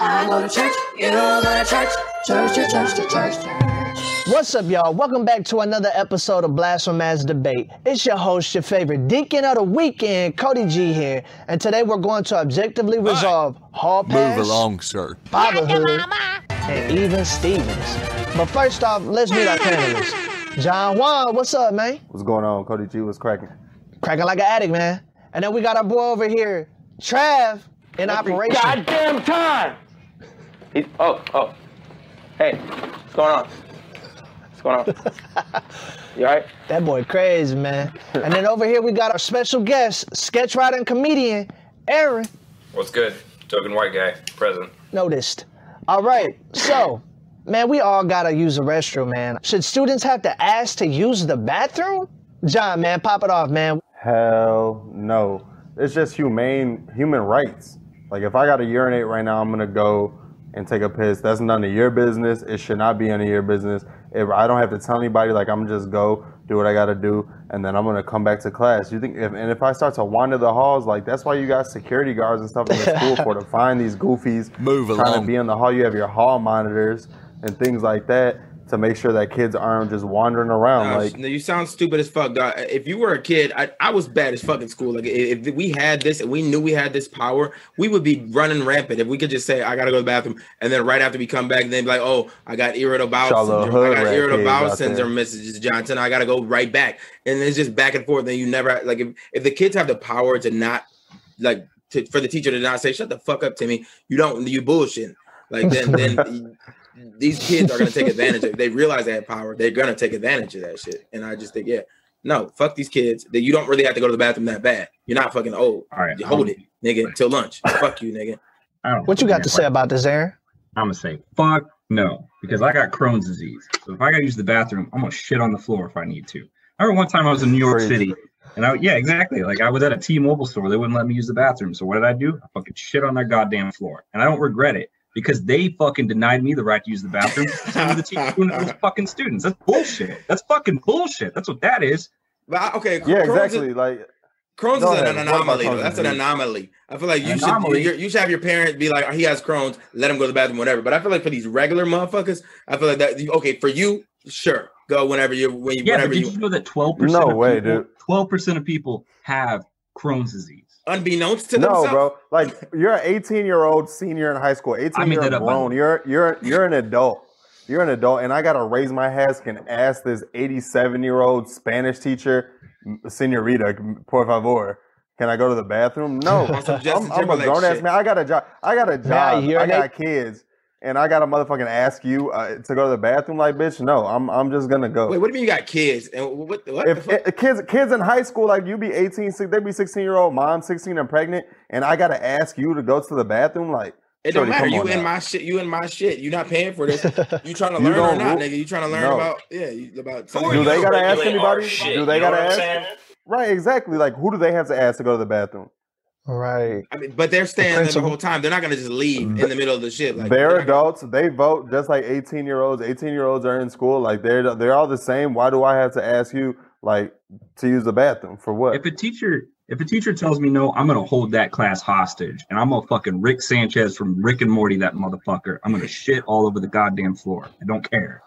I go to church, you go to church, church, church, church, church, church, church. What's up, y'all? Welcome back to another episode of Blasphemous Debate. It's your host, your favorite deacon of the weekend, Cody G here. And today we're going to objectively resolve Hall Pass, Move along, sir. Fatherhood, and even Stevens. But first off, let's meet our panelists. John Juan, what's up, man? What's going on, Cody G? What's cracking? Cracking like an addict, man. And then we got our boy over here, Trav, in operation. Goddamn time! He, oh, oh. Hey, what's going on? What's going on? you alright? That boy crazy, man. And then over here we got our special guest, sketch writer and comedian, Aaron. What's good? Token white guy, present. Noticed. All right, so, man, we all gotta use the restroom, man. Should students have to ask to use the bathroom? John, man, pop it off, man. Hell no. It's just humane human rights. Like if I gotta urinate right now, I'm gonna go and take a piss. That's none of your business. It should not be any of your business. If I don't have to tell anybody, like I'm just go do what I gotta do, and then I'm gonna come back to class. You think? If, and if I start to wander the halls, like that's why you got security guards and stuff in the school for to find these goofies Move trying along. to be in the hall. You have your hall monitors and things like that to make sure that kids aren't just wandering around. Gosh, like no, you sound stupid as fuck, dog. If you were a kid, I, I was bad as fuck in school. Like if we had this and we knew we had this power, we would be running rampant. If we could just say, "I gotta go to the bathroom," and then right after we come back, then be like, "Oh, I got irritable bowel syndrome. I got irritable bowel syndrome, Mrs. Johnson. I gotta go right back." And it's just back and forth. Then you never like if if the kids have the power to not like to, for the teacher to not say, "Shut the fuck up, Timmy," you don't you bullshit. Like then then. These kids are gonna take advantage of. If they realize they have power, they're gonna take advantage of that shit. And I just think, yeah, no, fuck these kids. That you don't really have to go to the bathroom that bad. You're not fucking old. All right, You hold it, nigga, till lunch. fuck you, nigga. I don't What you got to say about this, Aaron? I'm gonna say fuck no because I got Crohn's disease. So if I gotta use the bathroom, I'm gonna shit on the floor if I need to. I remember one time I was in New York City, and I yeah exactly like I was at a T-Mobile store. They wouldn't let me use the bathroom. So what did I do? I fucking shit on their goddamn floor, and I don't regret it because they fucking denied me the right to use the bathroom. So the teacher doing it was fucking students. That's bullshit. That's fucking bullshit. That's what that is. But I- okay, yeah, Crohn's exactly. Like Crohn's Go is ahead. an anomaly. though. That's an anomaly. I feel like you An should you're- you should have your parents be like, he has Crohn's, let him go to the bathroom, whatever. But I feel like for these regular motherfuckers, I feel like that okay for you, sure, go whenever you when you Yeah, whenever but did you you know that 12 percent No of way, people, dude. 12 percent of people have Crohn's disease. Unbeknownst to no, themselves. bro. Like you're an 18 year old senior in high school. 18 I made you're that up, by the grown. You're you're you're an adult. You're an adult, and I gotta raise my hands and ask this 87 year old Spanish teacher, Senorita, por favor. Can I go to the bathroom? No, On some Justin I'm, I'm a Timberlake grown ass man. I got a job. I got a May I job. I urinate? got kids, and I got to motherfucking ask you uh, to go to the bathroom. Like, bitch, no. I'm I'm just gonna go. Wait, what do you mean you got kids? And what, what the if fuck? i- kids kids in high school like you be 18 si- they be 16 year old mom 16 and pregnant and i gotta ask you to go to the bathroom like It don't matter. You in now. my shit. You in my shit. You not paying for this. You trying to You learn or don't not, nigga? You trying to learn No. about yeah you, about Who are Do they gotta ask anybody? Do they you know gotta ask? right exactly like who do they have to ask to go to the bathroom Right. I mean, but they're staying there the whole time. They're not gonna just leave in the middle of the ship. Like they're not gonna- adults they vote just like 18 year olds 18 year olds are in school like they're they're all the same why do i have to ask you like to use the bathroom for what If a teacher if a teacher tells me no, I'm gonna hold that class hostage, and I'm gonna fucking Rick Sanchez from Rick and Morty that motherfucker. I'm gonna shit all over the goddamn floor. I don't care.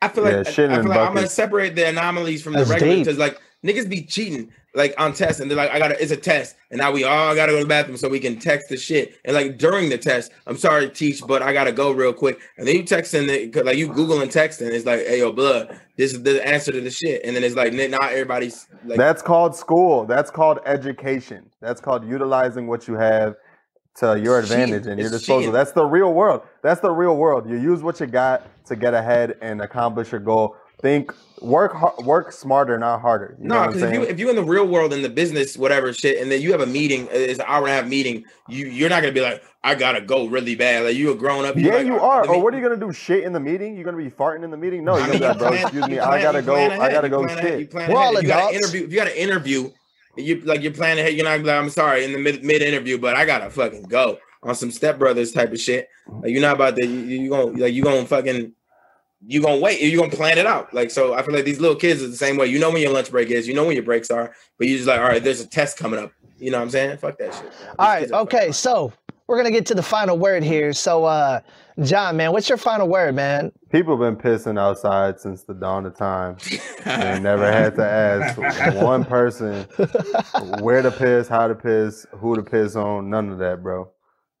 I feel like I, I feel like I'm gonna separate the anomalies from the That's regular because like niggas be cheating like on tests and they're like I gotta it's a test and now we all gotta go to the bathroom so we can text the shit and like during the test I'm sorry teach but I gotta go real quick and then you text in the 'cause, like you Google and text and it's like hey yo blood this is the answer to the shit and then it's like not everybody's like that's called school. That's called education. That's called utilizing what you have to your advantage and your disposal. cheating. that's the real world. That's the real world. You use what you got to get ahead and accomplish your goal think work work smarter not harder you No, because if you saying if you in the real world in the business whatever shit, and then you have a meeting, uh, it's an hour and a half meeting. You you're not gonna be like, I gotta go really bad. Like you a grown up. yeah, like, you are. the Or meet- what are you gonna do? Shit in the meeting? You're gonna be farting in the meeting? No, you're gonna be like, bro, excuse me, you I gotta go. plan I gotta go plan ahead, you shit. We're all you got an interview. If you got an interview, you like you're planning ahead. You're not like, I'm sorry in the mid mid interview, but I gotta fucking go on some stepbrothers type of shit. Like you're not about to. You, you gonna like you gonna fucking. You gonna wait? you're gonna plan it out? Like so, I feel like these little kids are the same way. You know when your lunch break is. You know when your breaks are. But you're just like, all right, there's a test coming up. You know what I'm saying? Fuck that shit. All right. Okay. So we're gonna get to the final word here. So, uh, John, man, what's your final word, man? People been pissing outside since the dawn of time. They never had to ask one person where to piss, how to piss, who to piss on. None of that, bro.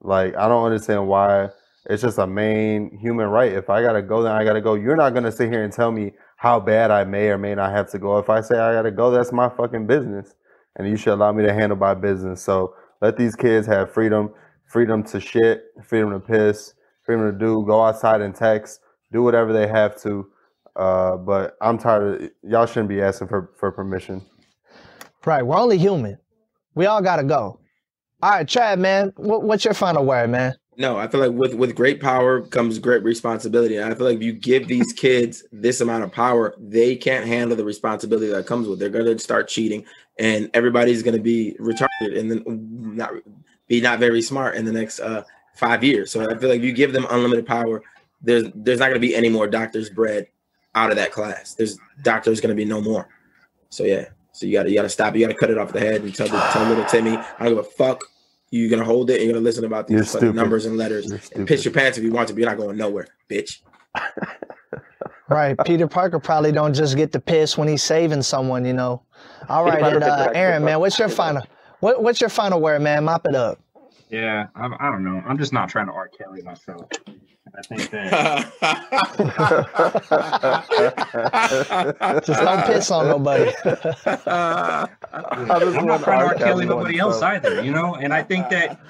Like I don't understand why. It's just a main human right. If I gotta go, then I gotta go. You're not gonna sit here and tell me how bad I may or may not have to go. If I say I gotta go, that's my fucking business, and you should allow me to handle my business. So let these kids have freedom, freedom to shit, freedom to piss, freedom to do, go outside and text, do whatever they have to. Uh, but I'm tired of y'all shouldn't be asking for, for permission. Right, we're only human. We all gotta go. All right, Chad, man, what, what's your final word, man? No, I feel like with with great power comes great responsibility. And I feel like if you give these kids this amount of power, they can't handle the responsibility that comes with. They're going to start cheating, and everybody's going to be retarded and then not be not very smart in the next uh, five years. So I feel like if you give them unlimited power, there's there's not going to be any more doctors bred out of that class. There's doctors going to be no more. So yeah, so you got to you got to stop. You got to cut it off the head and tell the, tell little Timmy, I don't give a fuck. You're gonna hold it and you're gonna listen about these fucking numbers and letters and piss your pants if you want to, but you're not going nowhere, bitch. Right, Peter Parker probably don't just get to piss when he's saving someone, you know. All Peter right, Parker and, uh. Aaron, man, what's your final? What, what's your final word, man? Mop it up. Yeah, I, I don't know. I'm just not trying to R. Kelly myself. I think that Just don't piss on nobody. I just I'm not trying to R. R. Kelly nobody else myself. either, you know. And I think that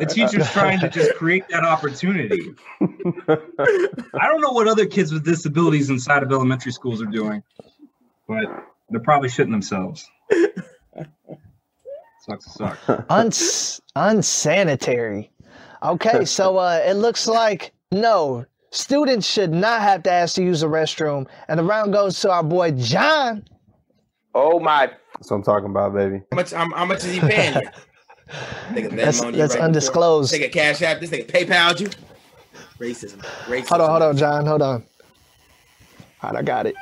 the teacher's trying to just create that opportunity. I don't know what other kids with disabilities inside of elementary schools are doing, but they're probably shitting themselves. Sucks to suck. Uns- unsanitary. Okay, so uh, it looks like no students should not have to ask to use the restroom, and the round goes to our boy John. Oh my! That's what I'm talking about, baby. How much? How, how much is he paying you? Nigga, That's Venmo'd that's right undisclosed. before. Nigga, cash app. This nigga PayPal you. Racism. Racism. Hold on, hold on, John. Hold on. All right, I got it.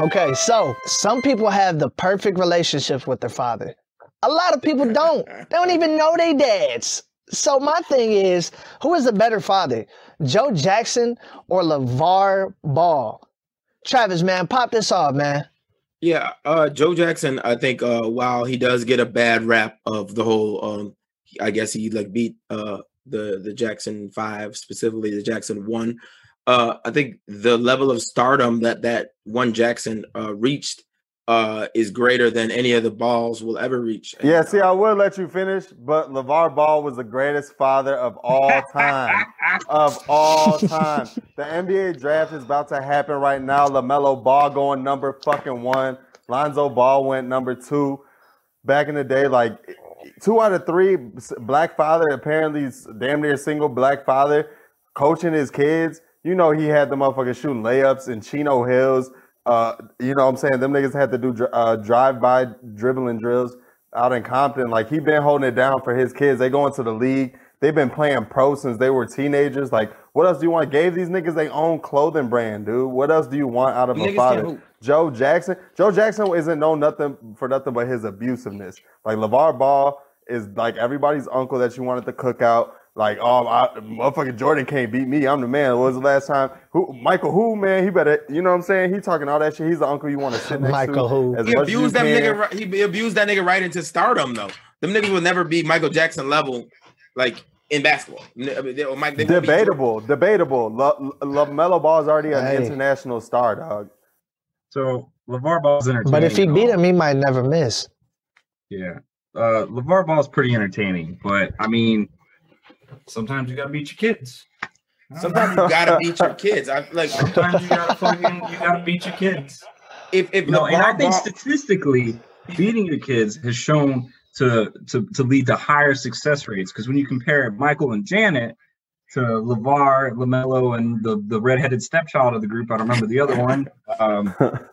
Okay, so some people have the perfect relationship with their father. A lot of people don't. They don't even know they dads. So my thing is, who is the better father, Joe Jackson or LeVar Ball? Travis, man, pop this off, man. Yeah, uh, Joe Jackson. I think uh, while he does get a bad rap of the whole, um, I guess he like beat uh, the the Jackson Five, specifically the Jackson One. Uh, I think the level of stardom that that one Jackson uh, reached uh, is greater than any of the balls will ever reach. And, Yeah, see, I would let you finish, but LeVar Ball was the greatest father of all time. of all time. The NBA draft is about to happen right now. LaMelo Ball going number fucking one. Lonzo Ball went number two. Back in the day, like two out of three black father, apparently damn near single black father, coaching his kids. You know, he had the motherfuckers shooting layups in Chino Hills. Uh, you know what I'm saying? Them niggas had to do uh, drive-by dribbling drills out in Compton. Like he been holding it down for his kids. They go into the league. They've been playing pro since they were teenagers. Like, what else do you want? Gave these niggas their own clothing brand, dude. What else do you want out of Niggas a father? Joe Jackson. Joe Jackson isn't known nothing for nothing but his abusiveness. Like LeVar Ball is like everybody's uncle that you wanted to cook out. Like, oh, I, motherfucking Jordan can't beat me. I'm the man. What was the last time? Who? Michael who? Man, he better. You know what I'm saying? He talking all that shit. He's the uncle you want to sit next Michael to. Michael, who? as He much as you abused that can. nigga. He abused that nigga right into stardom, though. Them niggas will never be Michael Jackson level, like in basketball. N- I mean, they- Mike- they won't Debatable, debatable. Lo- LaMelo Ball is already an Hey. international star, dog. So LeVar Ball's entertaining. But if he beat him, he might never miss. Yeah. Uh LeVar Ball's pretty entertaining, but I mean sometimes you gotta beat your kids. Sometimes you gotta beat your kids. I like Sometimes you gotta fucking you gotta beat your kids. if if You know, and I think statistically, beating your kids has shown to to to lead to higher success rates. Because when you compare Michael and Janet to LeVar, Lamelo, and the the redheaded stepchild of the group, I don't remember the other one. Um,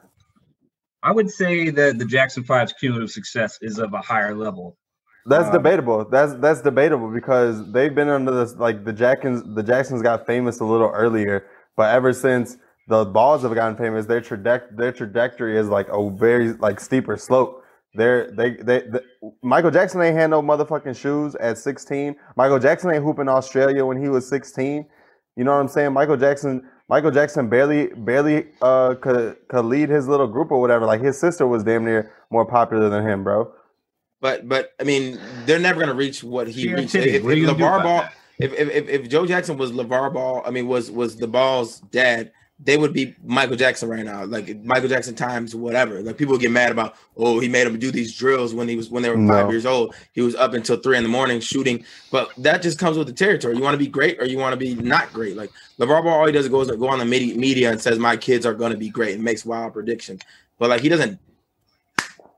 I would say that the Jackson Five's cumulative success is of a higher level. That's Um, debatable. That's that's debatable because they've been under this like the Jacksons. The Jacksons got famous a little earlier, but ever since the Balls have gotten famous, their traje- their trajectory is like a very like steeper slope. They're they they. The, Michael Jackson ain't had no motherfucking shoes at 16. Michael Jackson ain't hooping Australia when he was 16. You know what I'm saying? Michael Jackson. Michael Jackson barely barely uh could could lead his little group or whatever. Like his sister was damn near more popular than him, bro. But but I mean, they're never gonna reach what he reached. If, what are you if LeVar Ball, if, if if Joe Jackson was LeVar Ball, I mean was was the Ball's dad, they would be Michael Jackson right now. Like Michael Jackson times whatever. Like people get mad about, oh, he made him do these drills when he was when they were five years old. He was up until three in the morning shooting. But that just comes with the territory. You want to be great or you want to be not great. Like LeVar Ball, all he does is goes go on the media, media and says my kids are gonna be great and makes wild predictions. But like he doesn't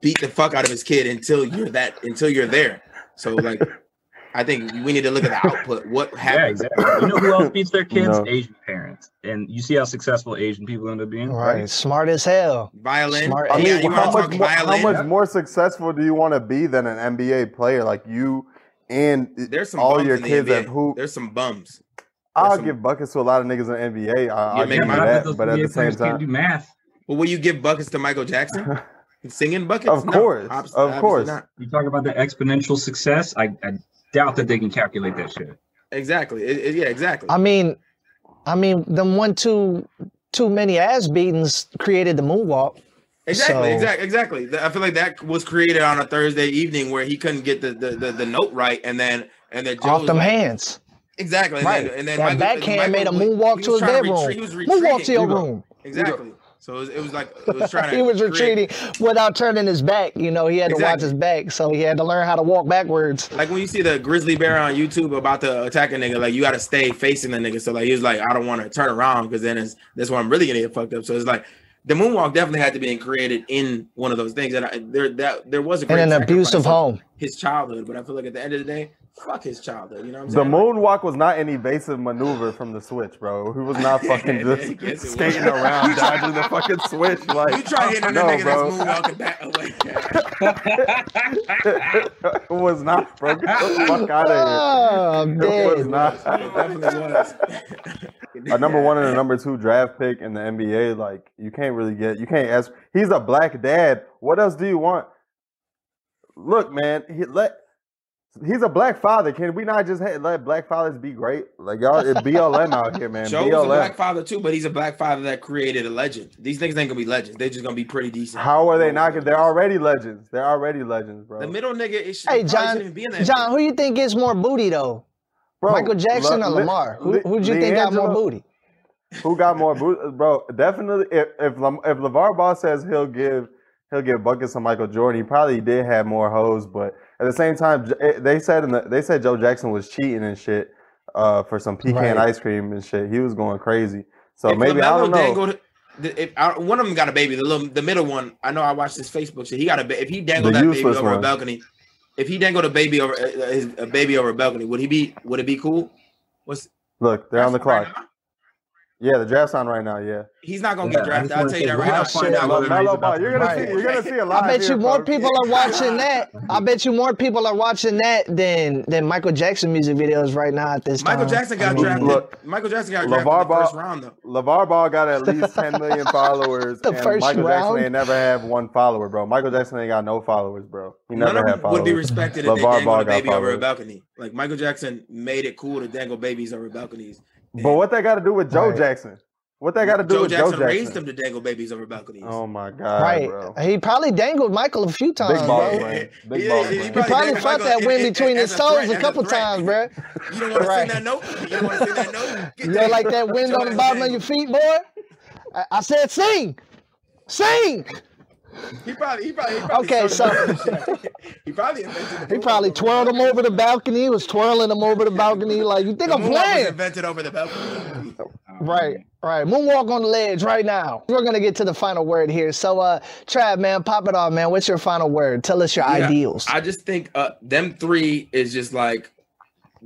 beat the fuck out of his kid until you're that until you're there. So like I think we need to look at the output. What Yeah, happens? exactly. You know who else beats their kids? No. Asian parents. And you see how successful Asian people end up being, Right. right? Smart as hell. Violin. Smart. I I mean, yeah, you how much, talk more, how much more successful do you want to be than an NBA player like you and There's some all bums your in the kids NBA. have hoop? There's some bums. I'll some- give buckets to a lot of niggas in the NBA. I, I'll give make you my- but I bet that, but at the same time, can't do math. Well, will you give buckets to Michael Jackson? Singing buckets? Of No, course, obs- of obviously course. not. You talk about the exponential success. I, I doubt that they can calculate that shit. Exactly. It- it- yeah, exactly. I mean, I mean, them one too too many ass beatings created the moonwalk. Exactly, So- exactly, exactly. I feel like that was created on a Thursday evening where he couldn't get the the, the, the note right, and then and then off them like- hands. Exactly, and Right. then, and then that Michael- backhand Michael made a was- moonwalk to his bedroom. retreat- He was Moonwalk to your room. Exactly. So it was, it was like it was trying to. He was create- retreating without turning his back. You know, he had to watch his back, so he had to learn how to walk backwards. Like when you see the grizzly bear on YouTube about to attack a nigga, like you got to stay facing the nigga. So like he was like, I don't want to turn around because then it's that's why I'm really gonna get fucked up. So it's like the moonwalk definitely had to be created in one of those things, and I, there that there was a In great an sacrifice abusive of home. his childhood. But I feel like at the end of the day, fuck his childhood. You know what I'm the saying? The moonwalk was not an evasive maneuver from the switch, bro. He was not fucking Yes, just it skating around dodging the fucking switch. Like You try hitting a no, nigga bro. that's moonwalking back oh away. it was not, bro. Get the fuck out of Oh, I'm. It was not. It definitely was. a number one and a number two draft pick in the NBA. Like you can't really get, you can't ask. He's a black dad. What else do you want? Look, man, he let. He's a black father. Can we not just let black fathers be great? Like y'all, it's BLM out here, man. Joe was a black father too, but he's a black father that created a legend. These niggas ain't gonna be legends. They're just gonna be pretty decent. How are they not? They're already legends. They're already legends, bro. The middle nigga is Hey, probably John, shouldn't even be in that John, who you think gets more booty though? Bro, Michael Jackson Le- or Lamar? Who Le- who'd you think got more booty? Who got more booty, bro? Definitely. If if Lam- if Levar Ball says he'll give he'll give buckets to Michael Jordan, he probably did have more hoes. But at the same time, eh, they said in the, they said Joe Jackson was cheating and shit uh, for some pecan Right. ice cream and shit. He was going crazy. So If maybe I don't know. dangled- if I, one of them got a baby, the little, the middle one, I know I watched his Facebook shit. He got a if he dangled The that baby useless over a balcony, if he dangled a baby over uh, his, a baby over a balcony, would he be would it be cool? What's Look, they're on the clock. now? Yeah, the draft's on right now. Yeah, He's not gonna Yeah, get drafted. I'll tell you that right now. have fun out now. what LaMelo Ball. You're gonna Right. see. You're gonna see a I lot. I bet you more people are watching that. I bet you more people are watching that than than Michael Jackson music videos right now at this Michael time. Jackson got I mean, drafted. Look, Michael Jackson got LeVar drafted in the first round though. LeVar Ball got at least 10 million followers. The and first Michael round? Jackson ain't never had one follower, bro. Michael Jackson ain't got no followers, bro. He None never of had followers. would be respected if they dangled Ball a got baby over a balcony. Like Michael Jackson made it cool to dangle babies over balconies. But what that got to do with Joe Right. Jackson? What that got to do Joe with Jackson, Joe Jackson? raised him to dangle babies over balconies. Oh my god, right. bro. He probably dangled Michael a few times, Big balls, bro. Big Yeah, balls, yeah, man. He probably dangled felt Michael that wind between his toes threat, a couple threat. times, bro. You don't want to Right. send that note? You don't want to send that note? Get You know, like that wind on the bottom of your feet, boy. I, I said, sing, sing. He probably, he probably, he probably Okay, so- he probably invented the He probably twirled him over the balcony. He was twirling him over the balcony. Like, you think The I'm moonwalk was playing? invented over the balcony. Right, right. Moonwalk on the ledge right now. We're gonna get to the final word here. So, uh, Trav, man, pop it off, man. What's your final word? Tell us your Yeah, ideals. I just think uh, them three is just like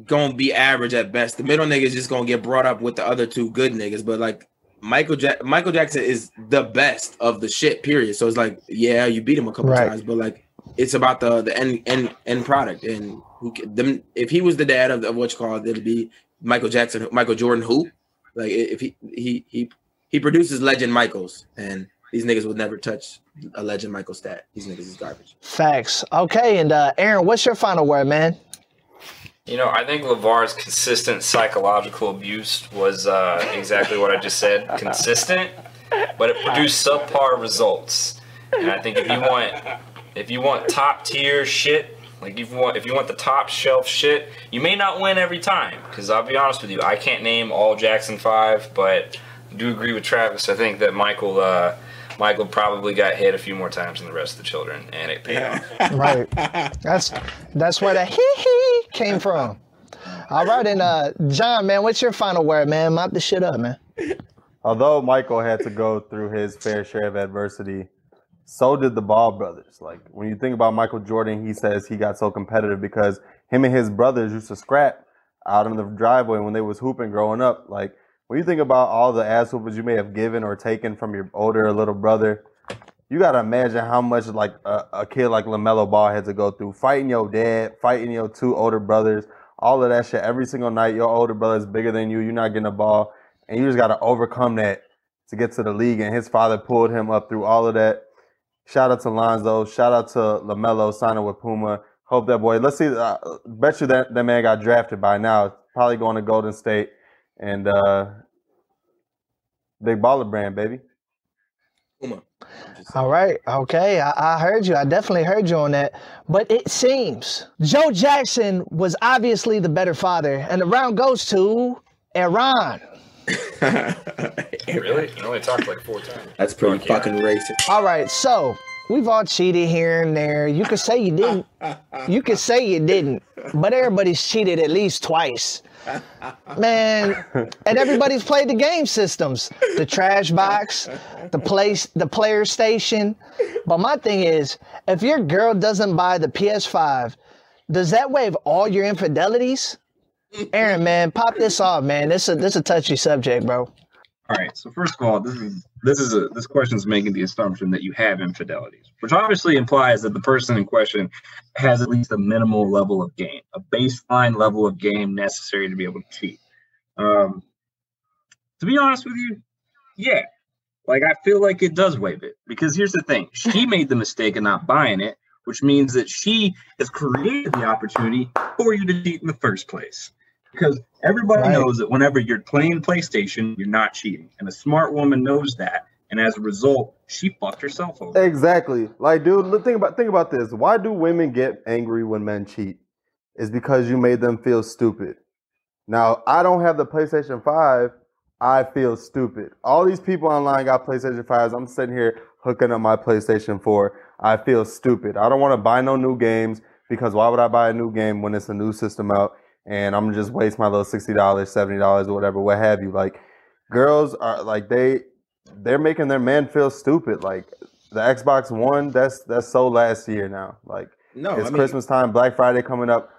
gonna be average at best. The middle nigga is just gonna get brought up with the other two good niggas, but like Michael Jack Michael Jackson is the best of the shit. Period. So it's like, yeah, you beat him a couple Right. times, but like it's about the the end end end product and who them. If he was the dad of, of what you call it, it'd be Michael Jackson, Michael Jordan. Who like if he he he he produces legend Michaels and. these niggas would never touch a legend Michael Stat. These niggas is garbage. Facts. Okay, and uh, Aaron, what's your final word, man? You know, I think LeVar's consistent psychological abuse was uh, exactly what I just said. Consistent, but it produced subpar results. And I think if you want, if you want top tier shit, like if you want, if you want the top shelf shit, you may not win every time. Because I'll be honest with you, I can't name all Jackson Five, but I do agree with Travis. I think that Michael, uh, Michael probably got hit a few more times than the rest of the children, and it paid off. Right. That's that's where the hee hee came from. All right, and uh, John, man, what's your final word, man? Mop the shit up, man. Although Michael had to go through his fair share of adversity, so did the Ball brothers. Like when you think about Michael Jordan, he says he got so competitive because him and his brothers used to scrap out in the driveway when they was hooping growing up. Like when you think about all the ass whoopers you may have given or taken from your older little brother, you gotta imagine how much like a, a kid like Lamelo Ball had to go through fighting your dad, fighting your two older brothers, all of that shit every single night. Your older brother's bigger than you. You're not getting a ball, and you just gotta overcome that to get to the league. And his father pulled him up through all of that. Shout out to Lonzo. Shout out to Lamelo signing with Puma. Hope that boy. Let's see. Uh, bet you that that man got drafted by now. Probably going to Golden State and uh, big baller brand, baby. All right. Okay. I, I heard you. I definitely heard you on that. But it seems Joe Jackson was obviously the better father, and the round goes to Iran. really? You only talked like four times. That's pretty Fuck yeah. fucking racist. All right. So we've all cheated here and there. You could say you didn't. You could say you didn't. But everybody's cheated at least twice. Man, and everybody's played the game systems, the trash box, the place, the player station. But my thing is, if your girl doesn't buy the PS5, does that waive all your infidelities? Aaron, man, pop this off, man. This is this a touchy subject, bro. All right. So first of all, this is this is a this question is making the assumption that you have infidelities, which obviously implies that the person in question has at least a minimal level of game, a baseline level of game necessary to be able to cheat. Um, to be honest with you, yeah, like I feel like it does waive it because here's the thing: she made the mistake of not buying it, which means that she has created the opportunity for you to cheat in the first place. Because everybody Right. knows that whenever you're playing PlayStation, you're not cheating, and a smart woman knows that, and as a result, she fucked herself over. Exactly. Like, dude, think about think about this. Why do women get angry when men cheat? It's because you made them feel stupid. Now, I don't have the PlayStation 5. I feel stupid. All these people online got PlayStation 5s. I'm sitting here hooking up my PlayStation 4. I feel stupid. I don't want to buy no new games because why would I buy a new game when it's a new system out and I'm just waste my little $60, $70 or whatever, what have you. Like girls are like they they're making their men feel stupid. Like the Xbox One, that's that's so last year now. Like No, it's I mean, Christmas time, Black Friday coming up.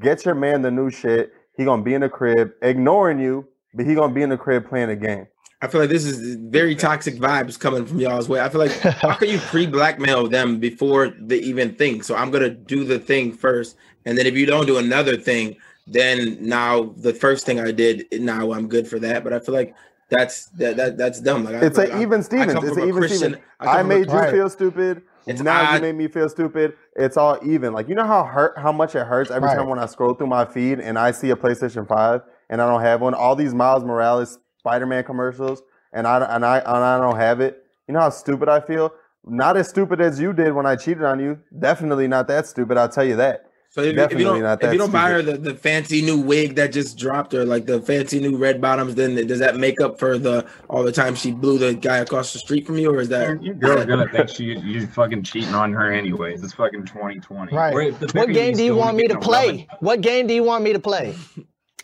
Get your man the new shit. He gonna be in the crib, ignoring you, but he gonna be in the crib playing a game. I feel like this is very toxic vibes coming from y'all's way. I feel like how can you pre-blackmail them before they even think? So I'm gonna do the thing first, and then if you don't do another thing, then now the first thing I did, now I'm good for that. But I feel like that's that, that that's dumb. Like I It's feel a like even Stevens. It's from a a even Christian- Stevens. I I made you feel stupid. It's now you made me feel stupid. It's all even. Like you know how hurt how much it hurts every Right. time when I scroll through my feed and I see a PlayStation 5 and I don't have one. All these Miles Morales Spider-Man commercials and I and I and I don't have it. You know how stupid I feel? Not as stupid as you did when I cheated on you. Definitely not that stupid, I'll tell you that. So if, if you don't, if you don't buy her the, the fancy new wig that just dropped or like the fancy new red bottoms, then does that make up for the all the time she blew the guy across the street from you, or is that Your girl's gonna think she you fucking cheating on her anyways. It's fucking 2020. Right. Wait, What game do you want me to play? rubbing- What game do you want me to play?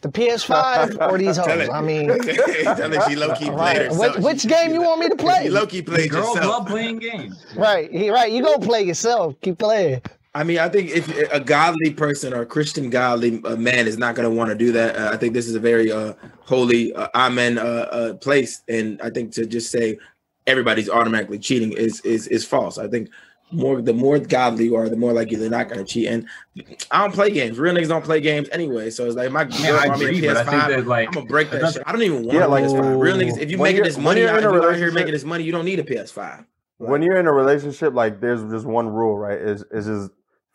The PS5 or these Tell hoes? I mean, Tell her she low key played right. Which, which game you want me to play? Low key played Girls yourself. love playing games. Right, he, right. You gonna play yourself. Keep playing. I mean, I think if a godly person or a Christian godly uh, man is not going to want to do that, uh, I think this is a very uh, holy, uh, amen uh, uh, place, and I think to just say everybody's automatically cheating is is is false. I think more the more godly you are, the more likely they're not going to cheat. And I don't play games. Real niggas don't play games anyway. So it's like my girl I want me a agree, but I think PS5. that like I'm gonna break that shit. I don't even want Yeah, a like- PS5. Real niggas, if you When making you're- this money you're out, in a you out here relationship- making this money, you don't need a PS5. when you're in a relationship, like there's just one rule, right? It's, it's just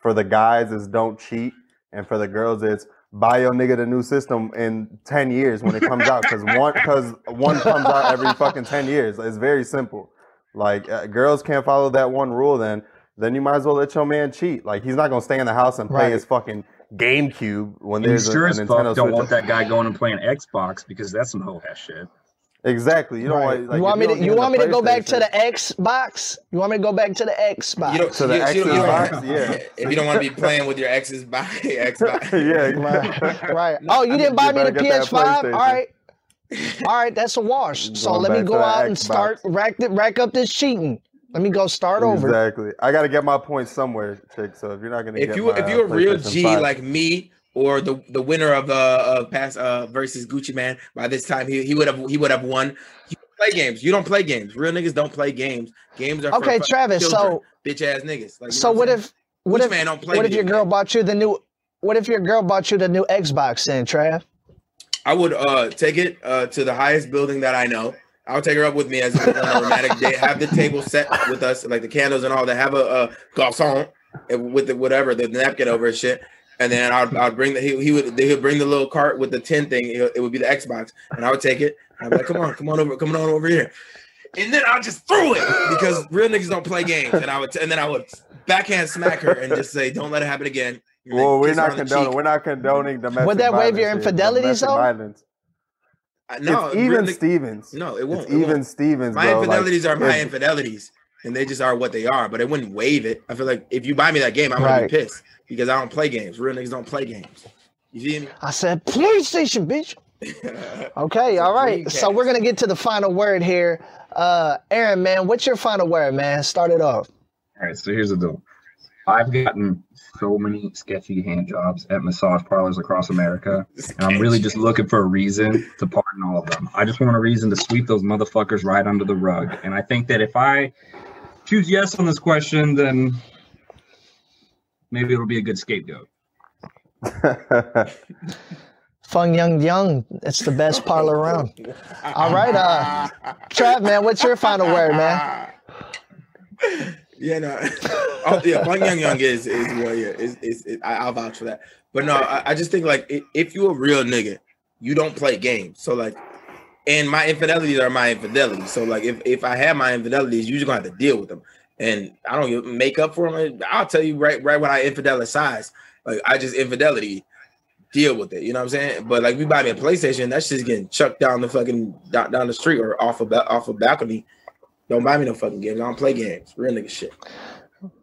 for the guys is don't cheat, and for the girls it's buy your nigga the new system in ten years when it comes out, because one because one comes out every fucking ten years. It's very simple. Like uh, girls can't follow that one rule, then then you might as well let your man cheat. Like he's not gonna stay in the house and play Right. his fucking GameCube when You there's a, sure a as fuck Nintendo don't Switch. want that guy going and playing Xbox because that's some hoe ass shit. Exactly. You don't Right. want. Like, you want me to you want me to go back to the PlayStation- Xbox? You want me to go back to the Xbox? You don't, To the you, you, don't- you don't- Xbox, yeah. If you don't want to be playing with your ex's by Xbox, yeah, Right. right. Oh, you didn't buy me the PS5. All right. All right. that's a wash. So let me go out and Xbox. start rack th- rack up this cheating. Let me go start over. Exactly. I got to get my points somewhere, chick. So if you're not gonna, if get you my, if you're a real G like me or the the winner of uh of past uh versus Gucci Mane, by this time he he would have he would have won. You play games. You don't play games. Real niggas don't play games. Games are for Okay, Travis, so- bitch ass niggas. Like, So know what if what Gucci if Man don't play what if your girl bought you the new what if your girl bought you the new Xbox then, Trav? I would uh take it uh to the highest building that I know. I'll take her up with me as a romantic date. Have the table set with us, like the candles and all that. Have a, a garçon uh, with the whatever the napkin over shit, and then I'd, I'd bring the he, he would he would bring the little cart with the tin thing. It, it would be the Xbox, and I would take it. I'd be like, "Come on, come on over, come on over here," and then I'll just threw it because real niggas don't play games, and I would and then I would backhand smack her and just say, "Don't let it happen again." Well, we're not condoning. We're not condoning domestic. Would that waive your violence here. infidelities, Domestic though? violence. I- No, it's even nigg- Stevens. No, it won't. It's it won't. even Stevens. My bro. infidelities like, are my infidelities, and they just are what they are. But it wouldn't waive it. I feel like if you buy me that game, I'm gonna be pissed because I don't play games. Real niggas don't play games. You feel me? I said PlayStation, bitch. Okay, all right. So we're gonna get to the final word here. Uh Aaron, man, what's your final word, man? Start it off. All right, so here's the deal. I've gotten so many sketchy hand jobs at massage parlors across America, and I'm really just looking for a reason to pardon all of them. I just want a reason to sweep those motherfuckers right under the rug. And I think that if I choose yes on this question, then maybe it'll be a good scapegoat. Fung Young Young. It's the best parlor around. All right, uh Trav, man, what's your final word, man? Yeah, no. oh, yeah, Fung Young Young is is well, yeah, is is, is I, I'll vouch for that. But no, I, I just think like if you're a real nigga, you don't play games. So like, and my infidelities are my infidelities. So like, if if I have my infidelities, you just gonna have to deal with them. And I don't make up for them. I'll tell you right right when I infidelicize, like I just infidelity deal with it. You know what I'm saying? But like, we buy me a PlayStation, that's just getting chucked down the fucking down, down the street or off a off a balcony. Don't buy me no fucking games. I don't play games. Real nigga shit.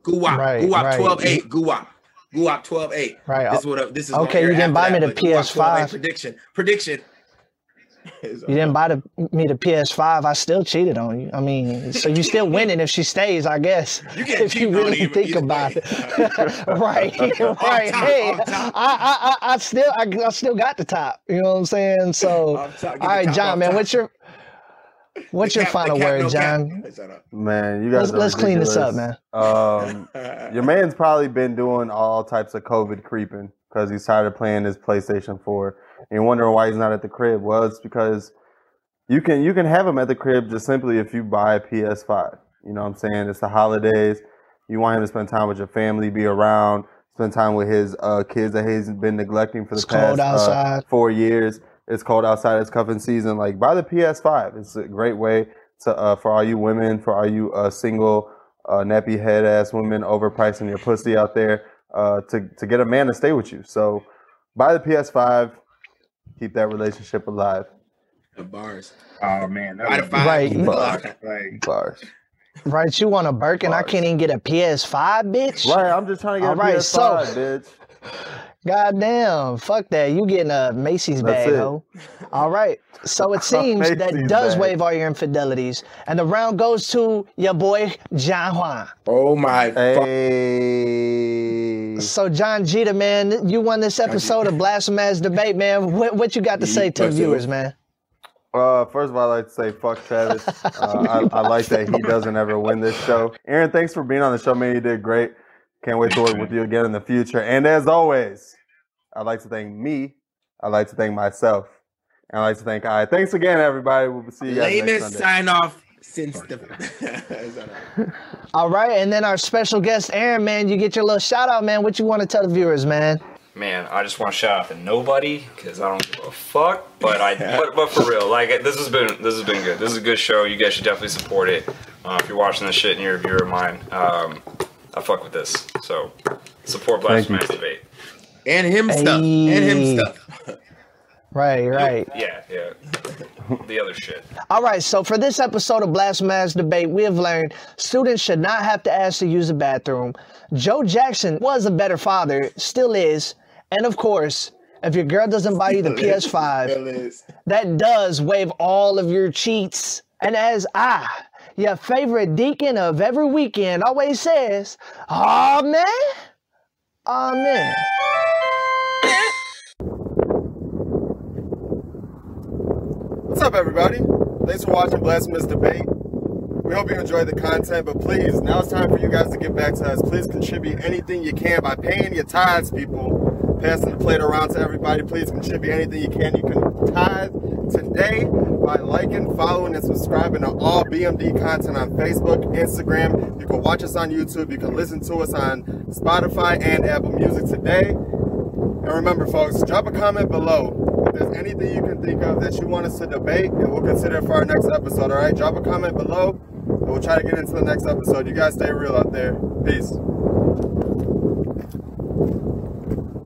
Guwap. Right, Guwap right. 12 8. Guwap. Guwap 12 8. Right. This is what this is Okay, what I hear you didn't after buy me the but Guwap 12, PS5. Prediction. Prediction. You didn't buy the, me the PS5. I still cheated on you. I mean, so you still winning if she stays, I guess. You if you really either- think about it, right, right. top, hey. I, I, I, I still, I, I still got the top. You know what I'm saying? So, Off top, get all the right, top John, man, top. what's your, what's The your cap- final cap, word, no. John? Man, you guys. Let's, let's clean this up, man. Um, your man's probably been doing all types of COVID creeping because he's tired of playing his PlayStation 4. And you're wondering why he's not at the crib. Well, it's because you can you can have him at the crib just simply if you buy a PS5. You know what I'm saying? It's the holidays. You want him to spend time with your family, be around, spend time with his uh, kids that he's been neglecting for the It's past uh, four years. It's cold outside. It's cuffing season. Like buy the PS5. It's a great way to uh, for all you women, for all you uh, single uh, nappy head ass women overpricing your pussy out there uh, to to get a man to stay with you. So buy the PS5. Keep that relationship alive. The bars. Oh man, that By five. Right. you block. like Bars. Right, you want a Birkin? I can't even get a PS5, bitch. Right. I'm just trying to get All a right, PS5, so- bitch. God damn, fuck that. You getting a Macy's That's bag, it. ho. All right. So it seems that does bag. waive all your infidelities. And the round goes to your boy, John Juan. Oh my fuck. Hey. So, John Jeter, man, you won this episode of Blasphemous Debate, man. What, what you got to say to the viewers, man? Uh, first of all, I'd like to say fuck Travis. Uh, I, I like that he doesn't ever win this show. Aaron, thanks for being on the show, man. You did great. Can't wait to work with you again in the future. And as always, I'd like to thank me. I'd like to thank myself. And I'd like to thank I. Thanks again, everybody. We'll see you guys next Lamest Sunday. sign off since the. All right, and then our special guest, Aaron, man, you get your little shout out, man. What you want to tell the viewers, man? Man, I just want to shout out to nobody because I don't give a fuck. But I, but, but for real, like this has been this has been good. This is a good show. You guys should definitely support it. Uh, if you're watching this shit and you're a viewer of mine, um, I fuck with this. So support Thank Blasphemous you. Debate. and him stuff. And him stuff. Right, right. Yeah, yeah. The other shit. All right, so for this episode of Blasphemous Debate, we have learned students should not have to ask to use the bathroom. Joe Jackson was a better father, still is. And of course, if your girl doesn't buy you the PS5, that does waive all of your cheats. And as I, your favorite deacon of every weekend, always says, Amen. Amen. What's up, everybody? Thanks for watching Blasphemous Debate. We hope you enjoyed the content, but please, now it's time for you guys to get back to us. Please contribute anything you can by paying your tithes, people. Passing the plate around to everybody. Please contribute anything you can. You can tithe today by liking, following, and subscribing to all BMD content on Facebook, Instagram. You can watch us on YouTube. You can listen to us on Spotify and Apple Music today. And remember, folks, drop a comment below. If there's anything you can think of that you want us to debate, and we'll consider it for our next episode, all right? Drop a comment below, and we'll try to get into the next episode. You guys stay real out there. Peace.